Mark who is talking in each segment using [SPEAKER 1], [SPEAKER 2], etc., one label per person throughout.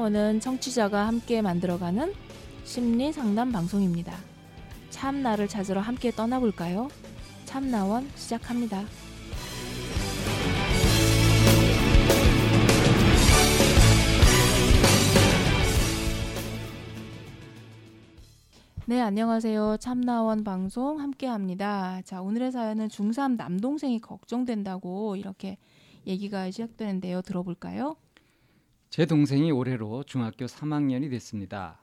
[SPEAKER 1] 참나원은 청취자가 함께 만들어가는 심리 상담 방송입니다. 참나를 찾으러 함께 떠나볼까요? 참나원 시작합니다. 네, 안녕하세요. 참나원 방송 함께 합니다. 자, 오늘의 사연은 중3 남동생이 걱정된다고 이렇게 얘기가 시작되는데요. 들어볼까요?
[SPEAKER 2] 제 동생이 올해로 중학교 3학년이 됐습니다.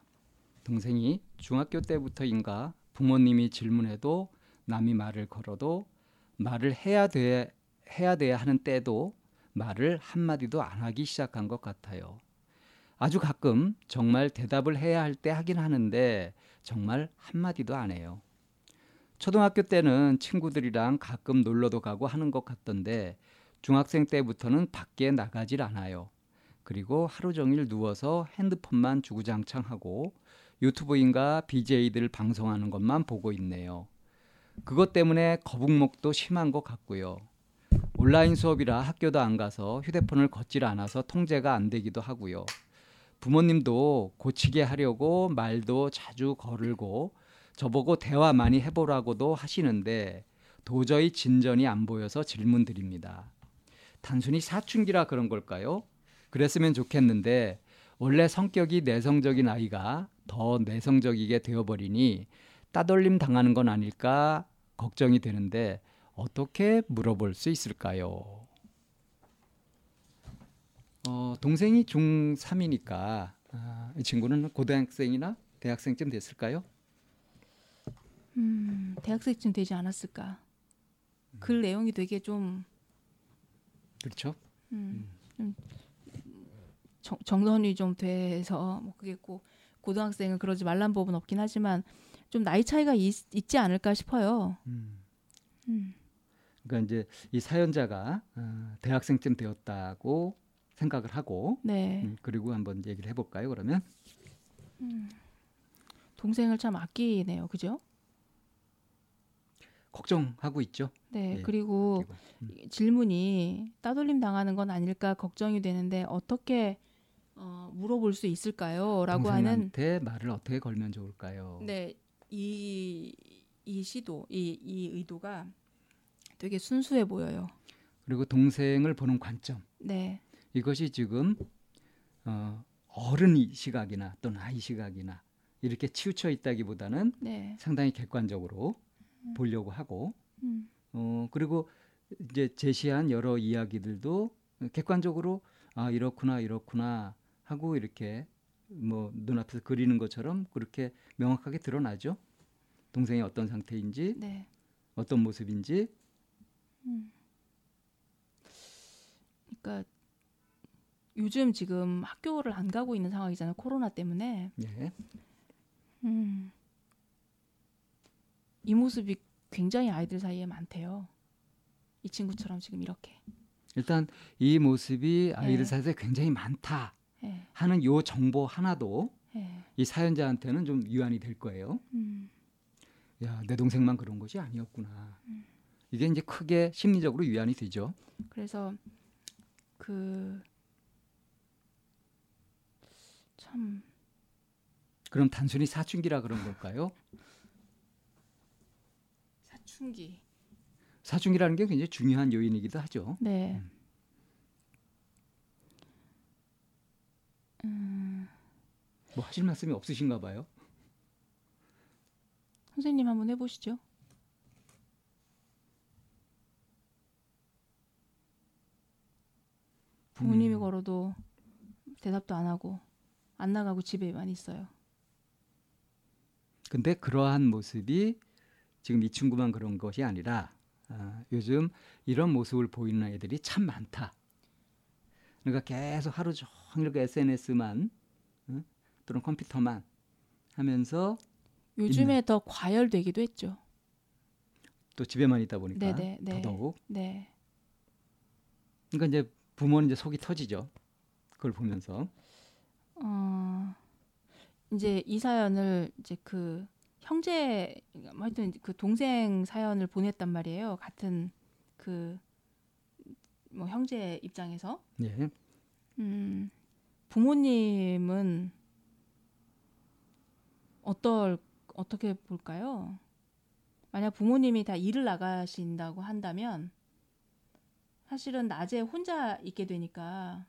[SPEAKER 2] 동생이 중학교 때부터인가 부모님이 질문해도 남이 말을 걸어도 말을 해야 돼 해야 돼야 하는 때도 말을 한 마디도 안 하기 시작한 것 같아요. 아주 가끔 정말 대답을 해야 할 때 하긴 하는데 정말 한 마디도 안 해요. 초등학교 때는 친구들이랑 가끔 놀러도 가고 하는 것 같던데 중학생 때부터는 밖에 나가질 않아요. 그리고 하루 종일 누워서 핸드폰만 주구장창하고 유튜브인가 BJ들 방송하는 것만 보고 있네요. 그것 때문에 거북목도 심한 것 같고요. 온라인 수업이라 학교도 안 가서 휴대폰을 걷질 않아서 통제가 안 되기도 하고요. 부모님도 고치게 하려고 말도 자주 거르고 저보고 대화 많이 해보라고도 하시는데 도저히 진전이 안 보여서 질문 드립니다. 단순히 사춘기라 그런 걸까요? 그랬으면 좋겠는데 원래 성격이 내성적인 아이가 더 내성적이게 되어버리니 따돌림 당하는 건 아닐까 걱정이 되는데 어떻게 물어볼 수 있을까요? 어, 동생이 중3이니까 아, 이 친구는 고등학생이나 대학생쯤 됐을까요?
[SPEAKER 1] 음, 대학생쯤 되지 않았을까? 글 내용이 되게 좀
[SPEAKER 2] 그렇죠.
[SPEAKER 1] 음, 좀 정, 정선이 좀 돼서 뭐 그게 꼭 고등학생은 그러지 말란 법은 없긴 하지만 좀 나이 차이가 있, 지 않을까 싶어요.
[SPEAKER 2] 음.
[SPEAKER 1] 음.
[SPEAKER 2] 그러니까 이제 이 사연자가 어, 대학생쯤 되었다고 생각을 하고
[SPEAKER 1] 네.
[SPEAKER 2] 음, 그리고 한번 얘기를 해볼까요? 그러면
[SPEAKER 1] 동생을 참 아끼네요. 그죠?
[SPEAKER 2] 걱정하고 있죠.
[SPEAKER 1] 네.
[SPEAKER 2] 예,
[SPEAKER 1] 그리고
[SPEAKER 2] 그리고, 음.
[SPEAKER 1] 이 질문이 따돌림 당하는 건 아닐까 걱정이 되는데 어떻게 어, 물어볼 수 있을까요?라고 하는
[SPEAKER 2] 동생한테 말을 어떻게 걸면 좋을까요?
[SPEAKER 1] 네. 이, 이 시도, 이, 이 의도가 되게 순수해 보여요.
[SPEAKER 2] 그리고 동생을 보는 관점
[SPEAKER 1] 네.
[SPEAKER 2] 이것이 지금 어, 어른 시각이나 또는 아이 시각이나 이렇게 치우쳐 있다기보다는
[SPEAKER 1] 네.
[SPEAKER 2] 상당히 객관적으로 보려고 하고
[SPEAKER 1] 음.
[SPEAKER 2] 어 그리고 이제 제시한 여러 이야기들도 객관적으로 아 이렇구나 이렇구나 하고 이렇게 뭐 눈앞에서 그리는 것처럼 그렇게 명확하게 드러나죠. 동생이 어떤 상태인지
[SPEAKER 1] 네.
[SPEAKER 2] 어떤 모습인지
[SPEAKER 1] 그러니까 요즘 지금 학교를 안 가고 있는 상황이잖아요. 코로나 때문에.
[SPEAKER 2] 예.
[SPEAKER 1] 음. 이 모습이 굉장히 아이들 사이에 많대요. 이 친구처럼 지금 이렇게.
[SPEAKER 2] 일단 이 모습이 아이들
[SPEAKER 1] 네.
[SPEAKER 2] 사이에 굉장히 많다
[SPEAKER 1] 예.
[SPEAKER 2] 하는 요 정보 하나도
[SPEAKER 1] 예.
[SPEAKER 2] 이 사연자한테는 좀 유한이 될 거예요.
[SPEAKER 1] 음.
[SPEAKER 2] 야, 내 동생만 그런 것이 아니었구나. 이게 이제 크게 심리적으로 유한이 되죠.
[SPEAKER 1] 그래서 그 참
[SPEAKER 2] 그럼 단순히 사춘기라 그런 걸까요?
[SPEAKER 1] 사춘기.
[SPEAKER 2] 사춘기라는 게 굉장히 중요한 요인이기도 하죠.
[SPEAKER 1] 네.
[SPEAKER 2] 뭐 하실 말씀이 없으신가 봐요.
[SPEAKER 1] 선생님 한번 해보시죠. 부모님이
[SPEAKER 2] 음.
[SPEAKER 1] 걸어도 대답도 안 하고 안 나가고 집에만 있어요.
[SPEAKER 2] 근데 그러한 모습이 지금 이 친구만 그런 것이 아니라 아, 요즘 이런 모습을 보이는 애들이 참 많다. 그러니까 계속 하루 종일 그 SNS만 어? 또는 컴퓨터만 하면서
[SPEAKER 1] 요즘에 더 과열되기도 했죠.
[SPEAKER 2] 또 집에만 있다 보니까
[SPEAKER 1] 네네, 네.
[SPEAKER 2] 더더욱
[SPEAKER 1] 네.
[SPEAKER 2] 그러니까 이제 부모는 이제 속이 터지죠. 그걸 보면서
[SPEAKER 1] 어, 이제 이 사연을 이제 그 형제 하여튼 그 동생 사연을 보냈단 말이에요. 같은 그 뭐 형제 입장에서
[SPEAKER 2] 예.
[SPEAKER 1] 음 부모님은 어떨 어떻게 볼까요? 만약 부모님이 다 일을 나가신다고 한다면 사실은 낮에 혼자 있게 되니까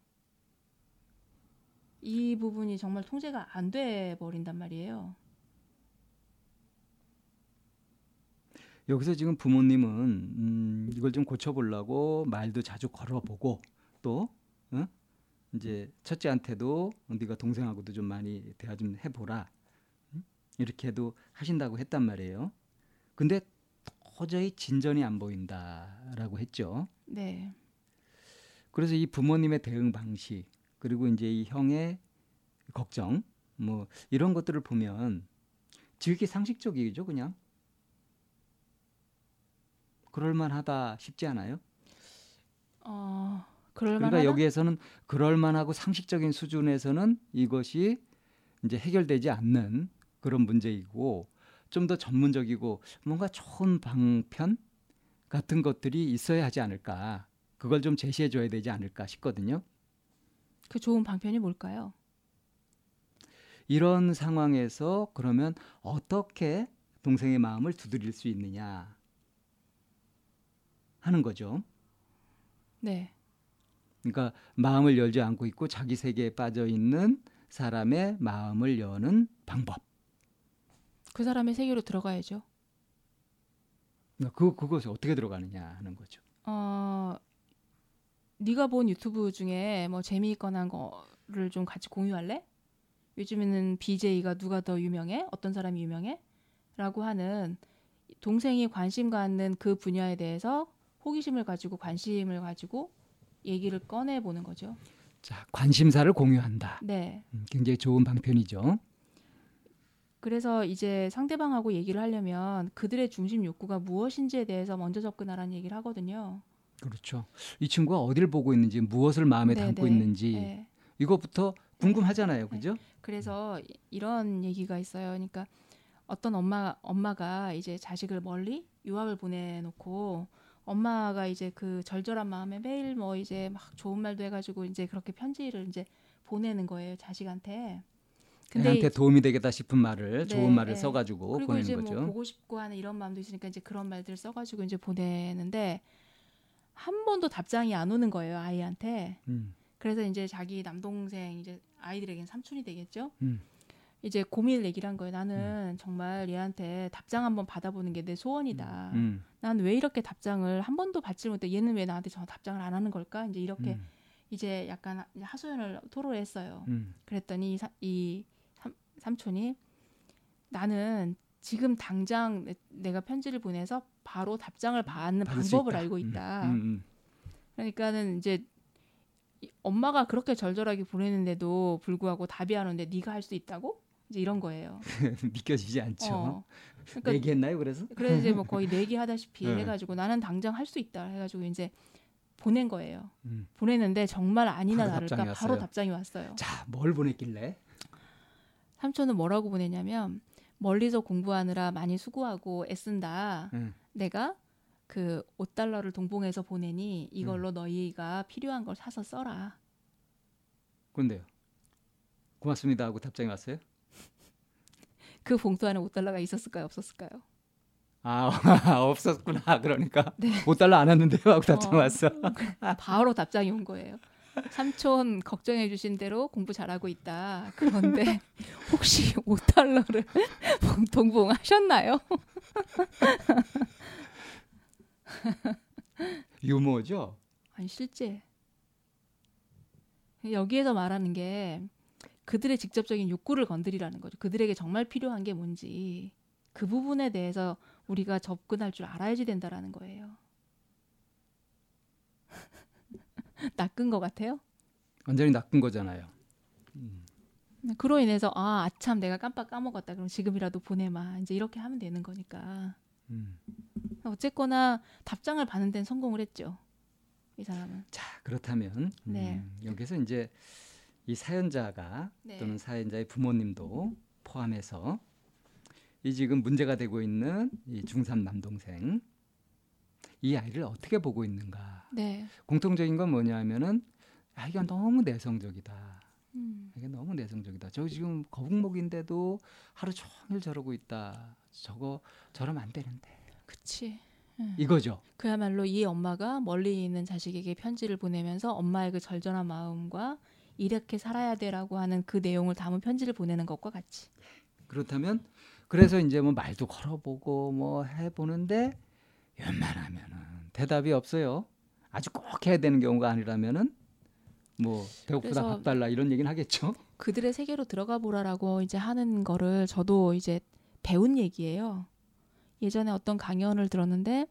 [SPEAKER 1] 이 부분이 정말 통제가 안 돼 버린단 말이에요.
[SPEAKER 2] 여기서 지금 부모님은 음, 이걸 좀 고쳐보려고 말도 자주 걸어보고 또 어? 이제 첫째한테도 네가 동생하고도 좀 많이 대화 좀 해보라 음? 이렇게도 하신다고 했단 말이에요. 근데 도저히 진전이 안 보인다라고 했죠.
[SPEAKER 1] 네.
[SPEAKER 2] 그래서 이 부모님의 대응 방식 그리고 이제 이 형의 걱정 뭐 이런 것들을 보면 지극히 상식적이죠, 그냥. 그럴만하다 싶지 않아요?
[SPEAKER 1] 어, 그럴
[SPEAKER 2] 그러니까? 여기에서는 그럴만하고 상식적인 수준에서는 이것이 이제 해결되지 않는 그런 문제이고 좀 더 전문적이고 뭔가 좋은 방편 같은 것들이 있어야 하지 않을까. 그걸 좀 제시해 줘야 되지 않을까 싶거든요.
[SPEAKER 1] 그 좋은 방편이 뭘까요?
[SPEAKER 2] 이런 상황에서 그러면 어떻게 동생의 마음을 두드릴 수 있느냐 하는 거죠.
[SPEAKER 1] 네.
[SPEAKER 2] 그러니까 마음을 열지 않고 있고 자기 세계에 빠져 있는 사람의 마음을 여는 방법.
[SPEAKER 1] 그 사람의 세계로 들어가야죠.
[SPEAKER 2] 그러니까 그 그것이 어떻게 들어가느냐 하는 거죠.
[SPEAKER 1] 어, 네가 본 유튜브 중에 뭐 재미있거나 한 거를 좀 같이 공유할래? 요즘에는 BJ가 누가 더 유명해? 어떤 사람이 유명해? 라고 하는 동생이 관심 갖는 그 분야에 대해서 호기심을 가지고 관심을 가지고 얘기를 꺼내 보는 거죠.
[SPEAKER 2] 자, 관심사를 공유한다.
[SPEAKER 1] 네.
[SPEAKER 2] 음, 굉장히 좋은 방편이죠.
[SPEAKER 1] 그래서 이제 상대방하고 얘기를 하려면 그들의 중심 욕구가 무엇인지에 대해서 먼저 접근하라는 얘기를 하거든요.
[SPEAKER 2] 그렇죠. 이 친구가 어디를 보고 있는지, 무엇을 마음에
[SPEAKER 1] 네,
[SPEAKER 2] 담고
[SPEAKER 1] 네.
[SPEAKER 2] 있는지
[SPEAKER 1] 네.
[SPEAKER 2] 이것부터 궁금하잖아요, 그죠?
[SPEAKER 1] 그래서 이- 이런 얘기가 있어요. 그러니까 어떤 엄마 엄마가 이제 자식을 멀리 유학을 보내놓고 엄마가 이제 그 절절한 마음에 매일 뭐 이제 막 좋은 말도 해가지고 이제 그렇게 편지를 이제 보내는 거예요 자식한테. 근데
[SPEAKER 2] 애한테
[SPEAKER 1] 이-
[SPEAKER 2] 도움이 되겠다 싶은 말을
[SPEAKER 1] 네,
[SPEAKER 2] 좋은 말을
[SPEAKER 1] 네.
[SPEAKER 2] 써가지고
[SPEAKER 1] 그리고
[SPEAKER 2] 보내는
[SPEAKER 1] 이제
[SPEAKER 2] 거죠.
[SPEAKER 1] 뭐 보고 싶고 하는 이런 마음도 있으니까 이제 그런 말들을 써가지고 이제 보내는데 한 번도 답장이 안 오는 거예요 아이한테.
[SPEAKER 2] 음,
[SPEAKER 1] 그래서 이제 자기 남동생 이제 아이들에겐 삼촌이 되겠죠.
[SPEAKER 2] 음.
[SPEAKER 1] 이제 고민을 얘기를 한 거예요. 나는 정말 얘한테 답장 한번 받아보는 게 내 소원이다.
[SPEAKER 2] 음,
[SPEAKER 1] 난왜 이렇게 답장을 한 번도 받지 못해? 얘는 왜 나한테 저 답장을 안 하는 걸까? 이제 이렇게
[SPEAKER 2] 음,
[SPEAKER 1] 이제 약간 하소연을 토로했어요.
[SPEAKER 2] 음.
[SPEAKER 1] 그랬더니 이, 사- 이 삼, 삼촌이 나는 지금 당장 내, 내가 편지를 보내서 바로 답장을 받는
[SPEAKER 2] 받을 수
[SPEAKER 1] 방법을
[SPEAKER 2] 있다.
[SPEAKER 1] 알고
[SPEAKER 2] 음,
[SPEAKER 1] 있다.
[SPEAKER 2] 음, 음.
[SPEAKER 1] 그러니까는 이제 이- 엄마가 그렇게 절절하게 보내는데도 불구하고 답이 안 오는데 네가 할 수 있다고? 이제 이런 거예요.
[SPEAKER 2] 믿겨지지 않죠.
[SPEAKER 1] 어. 그러니까
[SPEAKER 2] 얘기했나요? 그래서
[SPEAKER 1] 그래 이제 뭐 거의 내기하다시피
[SPEAKER 2] 네.
[SPEAKER 1] 해가지고 나는 당장 할 수 있다 해가지고 이제 보낸 거예요.
[SPEAKER 2] 음.
[SPEAKER 1] 보냈는데 정말 아니나
[SPEAKER 2] 바로
[SPEAKER 1] 다를까
[SPEAKER 2] 답장이
[SPEAKER 1] 바로. 답장이 왔어요.
[SPEAKER 2] 자, 뭘 보냈길래?
[SPEAKER 1] 삼촌은 뭐라고 보냈냐면 멀리서 공부하느라 많이 수고하고 애쓴다.
[SPEAKER 2] 음.
[SPEAKER 1] 내가 그 5달러를 동봉해서 보내니
[SPEAKER 2] 음.
[SPEAKER 1] 이걸로 너희가 필요한 걸 사서 써라.
[SPEAKER 2] 그런데요. 고맙습니다 하고 답장이 왔어요?
[SPEAKER 1] 그 봉투 안에 5달러가 있었을까요? 없었을까요?
[SPEAKER 2] 아 없었구나. 그러니까
[SPEAKER 1] 네.
[SPEAKER 2] 5달러 안 왔는데요 하고 답장
[SPEAKER 1] 어.
[SPEAKER 2] 왔어.
[SPEAKER 1] 바로 답장이 온 거예요. 삼촌 걱정해 주신 대로 공부 잘하고 있다. 그런데 혹시 5달러를 동봉하셨나요?
[SPEAKER 2] 유머죠.
[SPEAKER 1] 아니 실제 여기에서 말하는 게 그들의 직접적인 욕구를 건드리라는 거죠. 그들에게 정말 필요한 게 뭔지 그 부분에 대해서 우리가 접근할 줄 알아야지 된다라는 거예요. 낚은 것 같아요.
[SPEAKER 2] 완전히 낚은 거잖아요.
[SPEAKER 1] 그로 인해서 아 아참 내가 깜빡 까먹었다. 그럼 지금이라도 보내마. 이제 이렇게 하면 되는 거니까.
[SPEAKER 2] 음.
[SPEAKER 1] 어쨌거나 답장을 받는 데는 성공을 했죠. 이 사람은.
[SPEAKER 2] 자 그렇다면
[SPEAKER 1] 네.
[SPEAKER 2] 음, 여기서 이제 이 사연자가
[SPEAKER 1] 네.
[SPEAKER 2] 또는 사연자의 부모님도 포함해서 이 지금 문제가 되고 있는 이 중3 남동생 이 아이를 어떻게 보고 있는가
[SPEAKER 1] 네.
[SPEAKER 2] 공통적인 건 뭐냐면은 아이가 너무 내성적이다
[SPEAKER 1] 음.
[SPEAKER 2] 이게 너무 내성적이다. 저 지금 거북목인데도 하루 종일 저러고 있다. 저거 저러면 안 되는데.
[SPEAKER 1] 그치.
[SPEAKER 2] 이거죠.
[SPEAKER 1] 그야말로 이 엄마가 멀리 있는 자식에게 편지를 보내면서 엄마의 그 절절한 마음과 이렇게 살아야 돼라고 하는 그 내용을 담은 편지를 보내는 것과 같이.
[SPEAKER 2] 그렇다면 그래서 이제 뭐 말도 걸어보고 뭐 해보는데 웬만하면은 대답이 없어요. 아주 꼭 해야 되는 경우가 아니라면은 뭐 배고프다 밥 달라 이런 얘기는 하겠죠.
[SPEAKER 1] 그들의 세계로 들어가 보라라고 이제 하는 거를 저도 이제 배운 얘기예요. 예전에 어떤 강연을 들었는데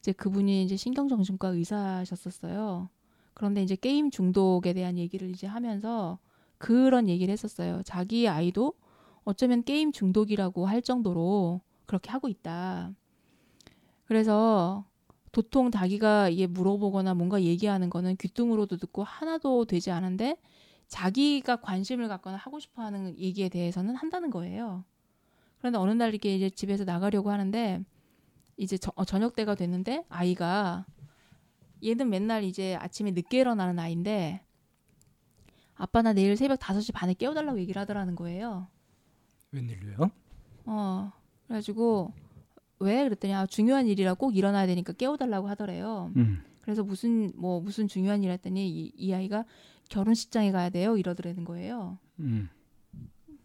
[SPEAKER 1] 이제 그분이 이제 신경정신과 의사셨었어요. 그런데 이제 게임 중독에 대한 얘기를 이제 하면서 그런 얘기를 했었어요. 자기 아이도 어쩌면 게임 중독이라고 할 정도로 그렇게 하고 있다. 그래서 도통 자기가 이게 물어보거나 뭔가 얘기하는 거는 귀뚱으로도 듣고 하나도 되지 않은데 자기가 관심을 갖거나 하고 싶어 하는 얘기에 대해서는 한다는 거예요. 그런데 어느 날 이렇게 이제 집에서 나가려고 하는데 이제 저, 어, 저녁 때가 됐는데 아이가 얘는 맨날 이제 아침에 늦게 일어나는 아이인데 아빠 나 내일 새벽 5시 반에 깨워달라고 얘기를 하더라는 거예요.
[SPEAKER 2] 웬일로요?
[SPEAKER 1] 어, 그래가지고 왜 그랬더니 아, 중요한 일이라 꼭 일어나야 되니까 깨워달라고 하더래요.
[SPEAKER 2] 음.
[SPEAKER 1] 그래서 무슨 뭐 무슨 중요한 일 했더니 이, 이 아이가 결혼식장에 가야 돼요 이러더라는 거예요.
[SPEAKER 2] 음.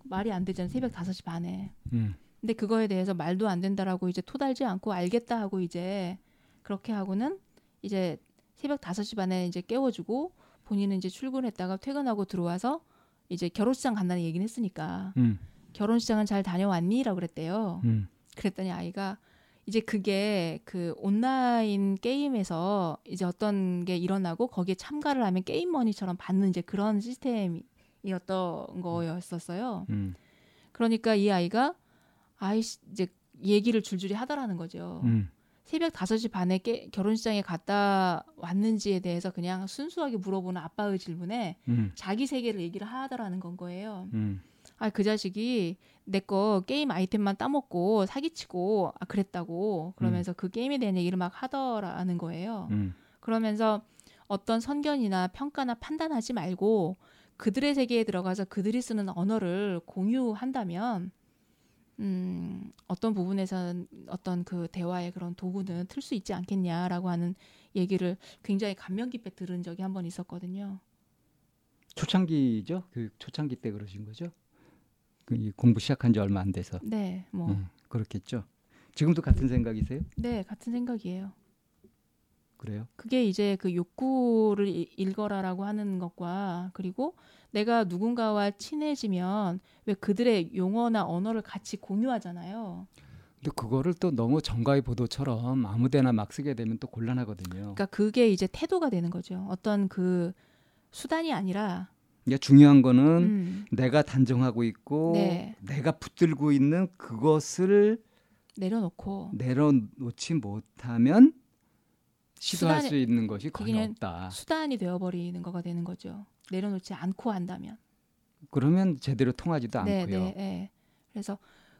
[SPEAKER 1] 말이 안 되잖아요. 새벽 5시 반에.
[SPEAKER 2] 음.
[SPEAKER 1] 근데 그거에 대해서 말도 안 된다라고 이제 토달지 않고 알겠다 하고 이제 그렇게 하고는 이제 새벽 5시 반에 이제 깨워주고 본인은 이제 출근했다가 퇴근하고 들어와서 이제 결혼식장 간다는 얘기는 했으니까
[SPEAKER 2] 음.
[SPEAKER 1] 결혼식장은 잘 다녀왔니? 라고 그랬대요.
[SPEAKER 2] 음.
[SPEAKER 1] 그랬더니 아이가 이제 그게 그 온라인 게임에서 이제 어떤 게 일어나고 거기에 참가를 하면 게임 머니처럼 받는 이제 그런 시스템이었던 거였었어요.
[SPEAKER 2] 음.
[SPEAKER 1] 그러니까 이 아이가 아이 이제 얘기를 줄줄이 하더라는 거죠.
[SPEAKER 2] 음.
[SPEAKER 1] 새벽 5시 반에 깨, 결혼식장에 갔다 왔는지에 대해서 그냥 순수하게 물어보는 아빠의 질문에
[SPEAKER 2] 음.
[SPEAKER 1] 자기 세계를 얘기를 하더라는 건 거예요.
[SPEAKER 2] 음.
[SPEAKER 1] 아, 그 자식이 내 거 게임 아이템만 따먹고 사기치고 아, 그랬다고 그러면서 그 게임에 대한 얘기를 막 하더라는 거예요.
[SPEAKER 2] 음.
[SPEAKER 1] 그러면서 어떤 선견이나 평가나 판단하지 말고 그들의 세계에 들어가서 그들이 쓰는 언어를 공유한다면 음, 어떤 부분에서는 어떤 그 대화의 그런 도구는 틀 수 있지 않겠냐라고 하는 얘기를 굉장히 감명 깊게 들은 적이 한 번 있었거든요.
[SPEAKER 2] 초창기죠. 그 초창기 때 그러신 거죠. 그이 공부 시작한 지 얼마 안 돼서
[SPEAKER 1] 네, 뭐,
[SPEAKER 2] 음, 그렇겠죠. 지금도 같은 생각이세요?
[SPEAKER 1] 네, 같은 생각이에요.
[SPEAKER 2] 그래요?
[SPEAKER 1] 그게 이제 그 욕구를 이- 읽어라라고 하는 것과 그리고 내가 누군가와 친해지면 왜 그들의 용어나 언어를 같이 공유하잖아요.
[SPEAKER 2] 근데 그거를 또 너무 정가의 보도처럼 아무데나 막 쓰게 되면 또 곤란하거든요.
[SPEAKER 1] 그러니까 그게 이제 태도가 되는 거죠. 어떤 그 수단이 아니라
[SPEAKER 2] 이게 중요한 거는
[SPEAKER 1] 음,
[SPEAKER 2] 내가 단정하고 있고
[SPEAKER 1] 네.
[SPEAKER 2] 내가 붙들고 있는 그것을
[SPEAKER 1] 내려놓고
[SPEAKER 2] 내려놓지 못하면 시도할
[SPEAKER 1] 수단이-
[SPEAKER 2] 수 있는 것이 거의 없다.
[SPEAKER 1] 수단이 되어버리는 거가 되는 거죠. 내려놓지 않고 한다면.
[SPEAKER 2] 그러면 제대로 통하지도
[SPEAKER 1] 네,
[SPEAKER 2] 않고요.
[SPEAKER 1] 네, 네. 그래서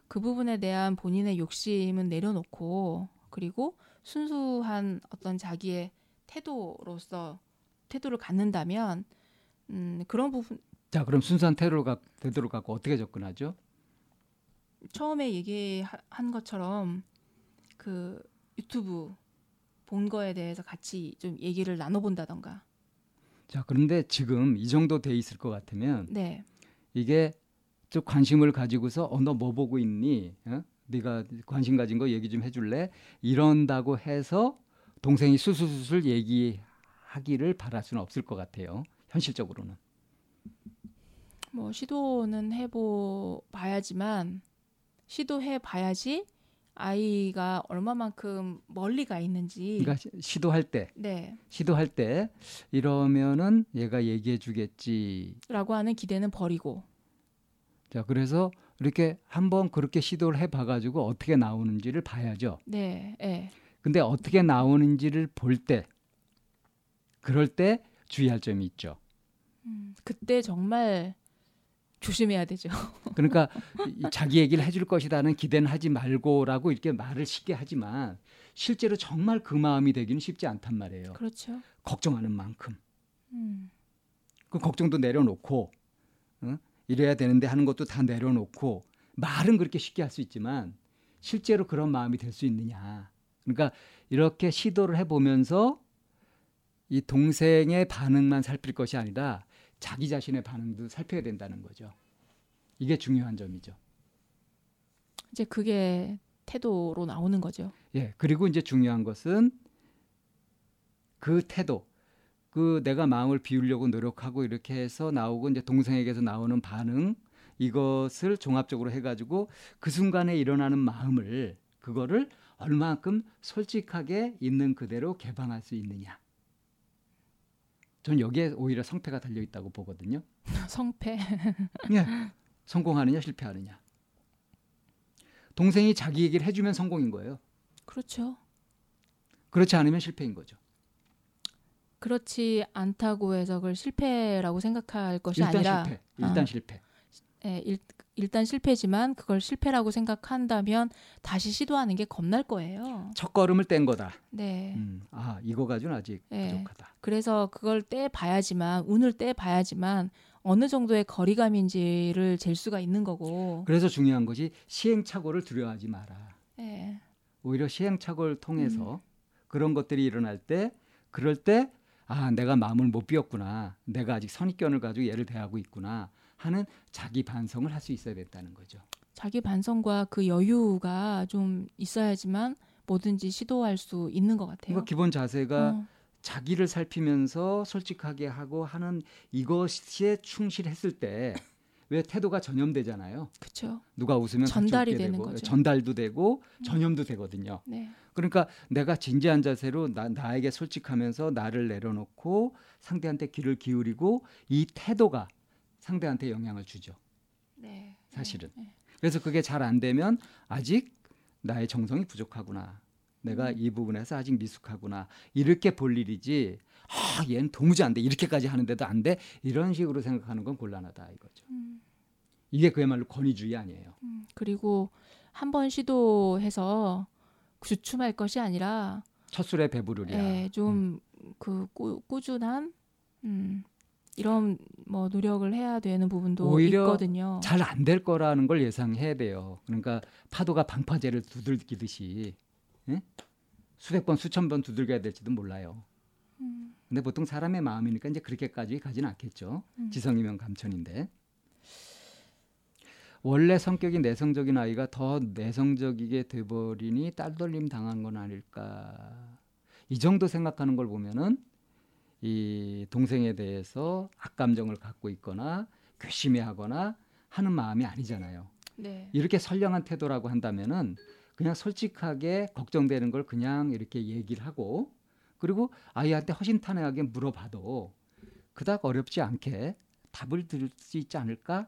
[SPEAKER 1] 그 부분에 대한 본인의 욕심은 내려놓고 그리고 순수한 어떤 자기의 태도로서 태도를 갖는다면 음, 그런 부분
[SPEAKER 2] 자, 그럼 순수한 태도로 가, 태도로 갖고 어떻게 접근하죠?
[SPEAKER 1] 처음에 얘기한 것처럼 그 유튜브 본 거에 대해서 같이 좀 얘기를 나눠본다던가.
[SPEAKER 2] 자, 그런데 지금 이 정도 돼 있을 것 같으면
[SPEAKER 1] 네,
[SPEAKER 2] 이게 좀 관심을 가지고서 어 너 뭐 보고 있니? 어? 네가 관심 가진 거 얘기 좀 해줄래? 이런다고 해서 동생이 수술수술 얘기하기를 바랄 수는 없을 것 같아요. 현실적으로는.
[SPEAKER 1] 뭐 시도는 해보 봐야지만 시도해 봐야지 아이가 얼마만큼 멀리 가 있는지.
[SPEAKER 2] 그러니까 시- 시도할 때,
[SPEAKER 1] 네,
[SPEAKER 2] 시도할 때 이러면은 얘가 얘기해 주겠지.
[SPEAKER 1] 라고 하는 기대는 버리고.
[SPEAKER 2] 자, 그래서 이렇게 한번 그렇게 시도를 해 봐가지고 어떻게 나오는지를 봐야죠.
[SPEAKER 1] 네, 예.
[SPEAKER 2] 근데 어떻게 나오는지를 볼 때, 그럴 때 주의할 점이 있죠.
[SPEAKER 1] 음, 그때 정말 조심해야 되죠.
[SPEAKER 2] 그러니까 이- 자기 얘기를 해줄 것이라는 기대는 하지 말고라고 이렇게 말을 쉽게 하지만 실제로 정말 그 마음이 되기는 쉽지 않단 말이에요.
[SPEAKER 1] 그렇죠.
[SPEAKER 2] 걱정하는 만큼
[SPEAKER 1] 음,
[SPEAKER 2] 그 걱정도 내려놓고 어? 이래야 되는데 하는 것도 다 내려놓고 말은 그렇게 쉽게 할 수 있지만 실제로 그런 마음이 될 수 있느냐. 그러니까 이렇게 시도를 해보면서 이 동생의 반응만 살필 것이 아니라 자기 자신의 반응도 살펴야 된다는 거죠. 이게 중요한 점이죠.
[SPEAKER 1] 이제 그게 태도로 나오는 거죠.
[SPEAKER 2] 예. 그리고 이제 중요한 것은 그 태도, 그 내가 마음을 비우려고 노력하고 이렇게 해서 나오고 이제 동생에게서 나오는 반응 이것을 종합적으로 해가지고 그 순간에 일어나는 마음을 그거를 얼마만큼 솔직하게 있는 그대로 개방할 수 있느냐. 저는 여기에 오히려 성패가 달려 있다고 보거든요.
[SPEAKER 1] 성패.
[SPEAKER 2] 예. 성공하느냐 실패하느냐. 동생이 자기 얘기를 해주면 성공인 거예요.
[SPEAKER 1] 그렇죠.
[SPEAKER 2] 그렇지 않으면 실패인 거죠.
[SPEAKER 1] 그렇지 않다고 해서 그걸 실패라고 생각할 것이
[SPEAKER 2] 일단
[SPEAKER 1] 아니라
[SPEAKER 2] 실패. 일단
[SPEAKER 1] 어.
[SPEAKER 2] 실패.
[SPEAKER 1] 예, 일, 일단 실패지만 그걸 실패라고 생각한다면 다시 시도하는 게 겁날 거예요.
[SPEAKER 2] 첫 걸음을 뗀 거다.
[SPEAKER 1] 네.
[SPEAKER 2] 음, 아 이거 가지고는 아직
[SPEAKER 1] 네.
[SPEAKER 2] 부족하다.
[SPEAKER 1] 그래서 그걸 떼 봐야지만 운을 떼 봐야지만 어느 정도의 거리감인지를 잴 수가 있는 거고.
[SPEAKER 2] 그래서 중요한 것이 시행착오를 두려워하지 마라.
[SPEAKER 1] 예.
[SPEAKER 2] 오히려 시행착오를
[SPEAKER 1] 음.
[SPEAKER 2] 통해서 그런 것들이 일어날 때 그럴 때 아, 내가 마음을 못 비웠구나. 내가 아직 선입견을 가지고 얘를 대하고 있구나 하는 자기 반성을 할 수 있어야 된다는 거죠.
[SPEAKER 1] 자기 반성과 그 여유가 좀 있어야지만 뭐든지 시도할 수 있는 것 같아요.
[SPEAKER 2] 그러니까 기본 자세가
[SPEAKER 1] 어,
[SPEAKER 2] 자기를 살피면서 솔직하게 하고 하는 이것에 충실했을 때 왜 태도가 전염되잖아요.
[SPEAKER 1] 그렇죠.
[SPEAKER 2] 누가 웃으면
[SPEAKER 1] 전달이 되는
[SPEAKER 2] 되고,
[SPEAKER 1] 거죠.
[SPEAKER 2] 전달도 되고 전염도 되거든요.
[SPEAKER 1] 네.
[SPEAKER 2] 그러니까 내가 진지한 자세로 나, 나에게 솔직하면서 나를 내려놓고 상대한테 귀를 기울이고 이 태도가 상대한테 영향을 주죠.
[SPEAKER 1] 네.
[SPEAKER 2] 사실은.
[SPEAKER 1] 네.
[SPEAKER 2] 그래서 그게 잘 안 되면 아직 나의 정성이 부족하구나. 내가
[SPEAKER 1] 음.
[SPEAKER 2] 이 부분에서 아직 미숙하구나. 이렇게 볼 일이지. 아, 얘는 도무지 안 돼. 이렇게까지 하는데도 안 돼. 이런 식으로 생각하는 건 곤란하다 이거죠.
[SPEAKER 1] 음,
[SPEAKER 2] 이게 그야말로 권위주의 아니에요.
[SPEAKER 1] 음. 그리고 한 번 시도해서 주춤할 것이 아니라
[SPEAKER 2] 첫 술에 배부르랴.
[SPEAKER 1] 예, 좀그 꾸준한 음, 이런 뭐 노력을 해야 되는 부분도
[SPEAKER 2] 오히려
[SPEAKER 1] 있거든요.
[SPEAKER 2] 잘 안 될 거라는 걸 예상해야 돼요. 그러니까 파도가 방파제를 두들기듯이 예? 수백 번 수천 번 두들겨야 될지도 몰라요.
[SPEAKER 1] 음,
[SPEAKER 2] 근데 보통 사람의 마음이니까 이제 그렇게까지 가진 않겠죠.
[SPEAKER 1] 음.
[SPEAKER 2] 지성이면 감천인데. 원래 성격이 내성적인 아이가 더 내성적이게 돼버리니 딸돌림 당한 건 아닐까. 이 정도 생각하는 걸 보면은 이 동생에 대해서 악감정을 갖고 있거나 괘씸해하거나 하는 마음이 아니잖아요.
[SPEAKER 1] 네.
[SPEAKER 2] 이렇게 선량한 태도라고 한다면은 그냥 솔직하게 걱정되는 걸 그냥 이렇게 얘기를 하고 그리고 아이한테 허심탄회하게 물어봐도 그닥 어렵지 않게 답을 들을 수 있지 않을까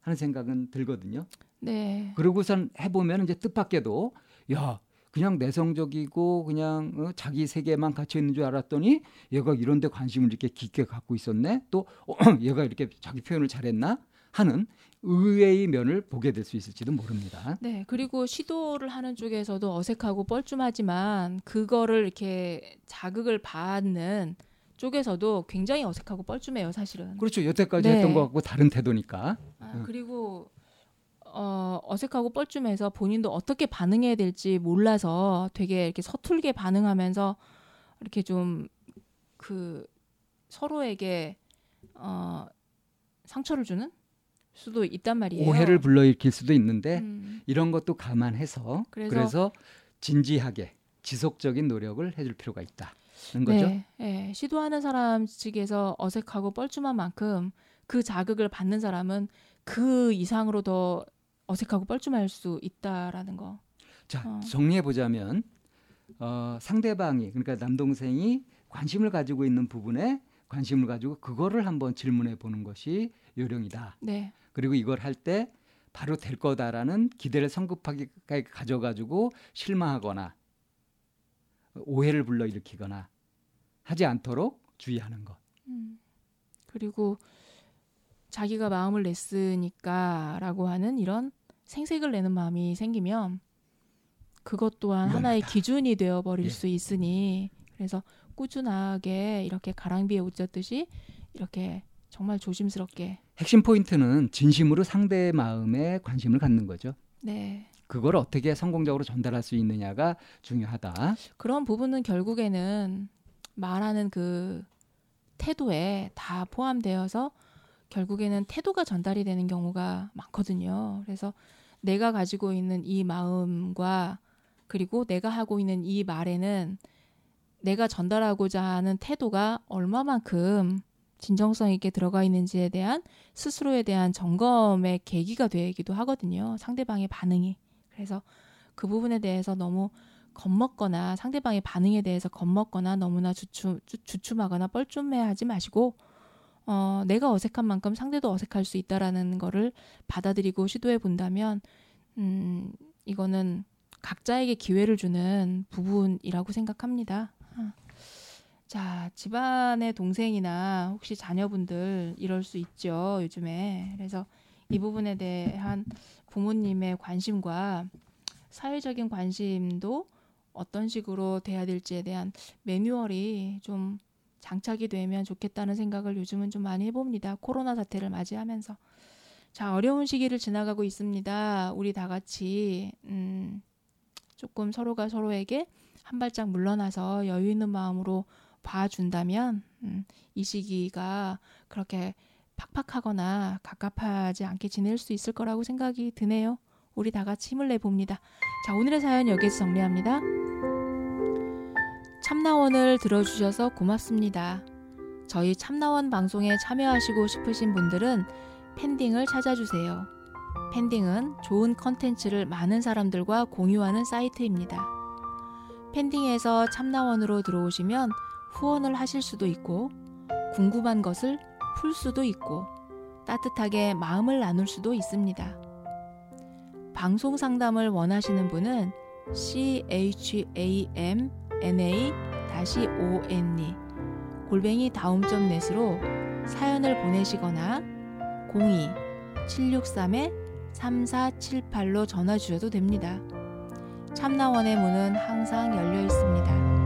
[SPEAKER 2] 하는 생각은 들거든요.
[SPEAKER 1] 네.
[SPEAKER 2] 그러고선 해보면 이제 뜻밖에도 야 그냥 내성적이고 그냥 어, 자기 세계만 갇혀 있는 줄 알았더니 얘가 이런 데 관심을 이렇게 깊게 갖고 있었네. 또 어, 얘가 이렇게 자기 표현을 잘했나 하는 의외의 면을 보게 될 수 있을지도 모릅니다.
[SPEAKER 1] 네. 그리고 시도를 하는 쪽에서도 어색하고 뻘쭘하지만 그거를 이렇게 자극을 받는 쪽에서도 굉장히 어색하고 뻘쭘해요, 사실은.
[SPEAKER 2] 그렇죠. 여태까지
[SPEAKER 1] 네.
[SPEAKER 2] 했던 것 같고 다른 태도니까.
[SPEAKER 1] 아,
[SPEAKER 2] 음.
[SPEAKER 1] 그리고 어, 어색하고 뻘쭘해서 본인도 어떻게 반응해야 될지 몰라서 되게 이렇게 서툴게 반응하면서 이렇게 좀 그 서로에게 어, 상처를 주는 수도 있단 말이에요.
[SPEAKER 2] 오해를 불러일으킬 수도 있는데
[SPEAKER 1] 음,
[SPEAKER 2] 이런 것도 감안해서
[SPEAKER 1] 그래서-
[SPEAKER 2] 그래서, 진지하게 지속적인 노력을 해줄 필요가 있다는 거죠.
[SPEAKER 1] 네, 네. 시도하는 사람 측에서 어색하고 뻘쭘한 만큼 그 자극을 받는 사람은 그 이상으로 더 어색하고 뻘쭘할 수 있다라는 거.
[SPEAKER 2] 자
[SPEAKER 1] 어.
[SPEAKER 2] 정리해 보자면 어, 상대방이 그러니까 남동생이 관심을 가지고 있는 부분에 관심을 가지고 그거를 한번 질문해 보는 것이 요령이다.
[SPEAKER 1] 네,
[SPEAKER 2] 그리고 이걸 할 때 바로 될 거다라는 기대를 성급하게 가져가지고 실망하거나 오해를 불러일으키거나 하지 않도록 주의하는 것.
[SPEAKER 1] 음. 그리고 자기가 마음을 냈으니까라고 하는 이런 생색을 내는 마음이 생기면 그것 또한 하나의
[SPEAKER 2] 위험하다.
[SPEAKER 1] 기준이 되어 버릴
[SPEAKER 2] 예.
[SPEAKER 1] 수 있으니 그래서 꾸준하게 이렇게 가랑비에 옷 젖듯이 이렇게 정말 조심스럽게.
[SPEAKER 2] 핵심 포인트는 진심으로 상대의 마음에 관심을 갖는 거죠.
[SPEAKER 1] 네.
[SPEAKER 2] 그걸 어떻게 성공적으로 전달할 수 있느냐가 중요하다.
[SPEAKER 1] 그런 부분은 결국에는 말하는 그 태도에 다 포함되어서 결국에는 태도가 전달이 되는 경우가 많거든요. 그래서 내가 가지고 있는 이 마음과 그리고 내가 하고 있는 이 말에는 내가 전달하고자 하는 태도가 얼마만큼 진정성 있게 들어가 있는지에 대한 스스로에 대한 점검의 계기가 되기도 하거든요. 상대방의 반응이. 그래서 그 부분에 대해서 너무 겁먹거나 상대방의 반응에 대해서 겁먹거나 너무나 주춤, 주춤하거나 뻘쭘해 하지 마시고 어, 내가 어색한 만큼 상대도 어색할 수 있다라는 거를 받아들이고 시도해 본다면 음, 이거는 각자에게 기회를 주는 부분이라고 생각합니다. 아. 자, 집안의 동생이나 혹시 자녀분들 이럴 수 있죠, 요즘에. 그래서 이 부분에 대한 부모님의 관심과 사회적인 관심도 어떤 식으로 돼야 될지에 대한 매뉴얼이 좀 장착이 되면 좋겠다는 생각을 요즘은 좀 많이 해봅니다. 코로나 사태를 맞이하면서. 자, 어려운 시기를 지나가고 있습니다. 우리 다 같이, 음, 조금 서로가 서로에게 한 발짝 물러나서 여유 있는 마음으로 봐준다면, 음, 이 시기가 그렇게 팍팍하거나 갑갑하지 않게 지낼 수 있을 거라고 생각이 드네요. 우리 다 같이 힘을 내봅니다. 자, 오늘의 사연 여기서 정리합니다. 참나원을 들어주셔서 고맙습니다. 저희 참나원 방송에 참여하시고 싶으신 분들은 팬딩을 찾아주세요. 팬딩은 좋은 컨텐츠를 많은 사람들과 공유하는 사이트입니다. 팬딩에서 참나원으로 들어오시면 후원을 하실 수도 있고, 궁금한 것을 풀 수도 있고, 따뜻하게 마음을 나눌 수도 있습니다. 방송 상담을 원하시는 분은 chamna-one 골뱅이 다음점 넷으로 사연을 보내시거나 02-763-3478로 전화 주셔도 됩니다. 참나원의 문은 항상 열려 있습니다.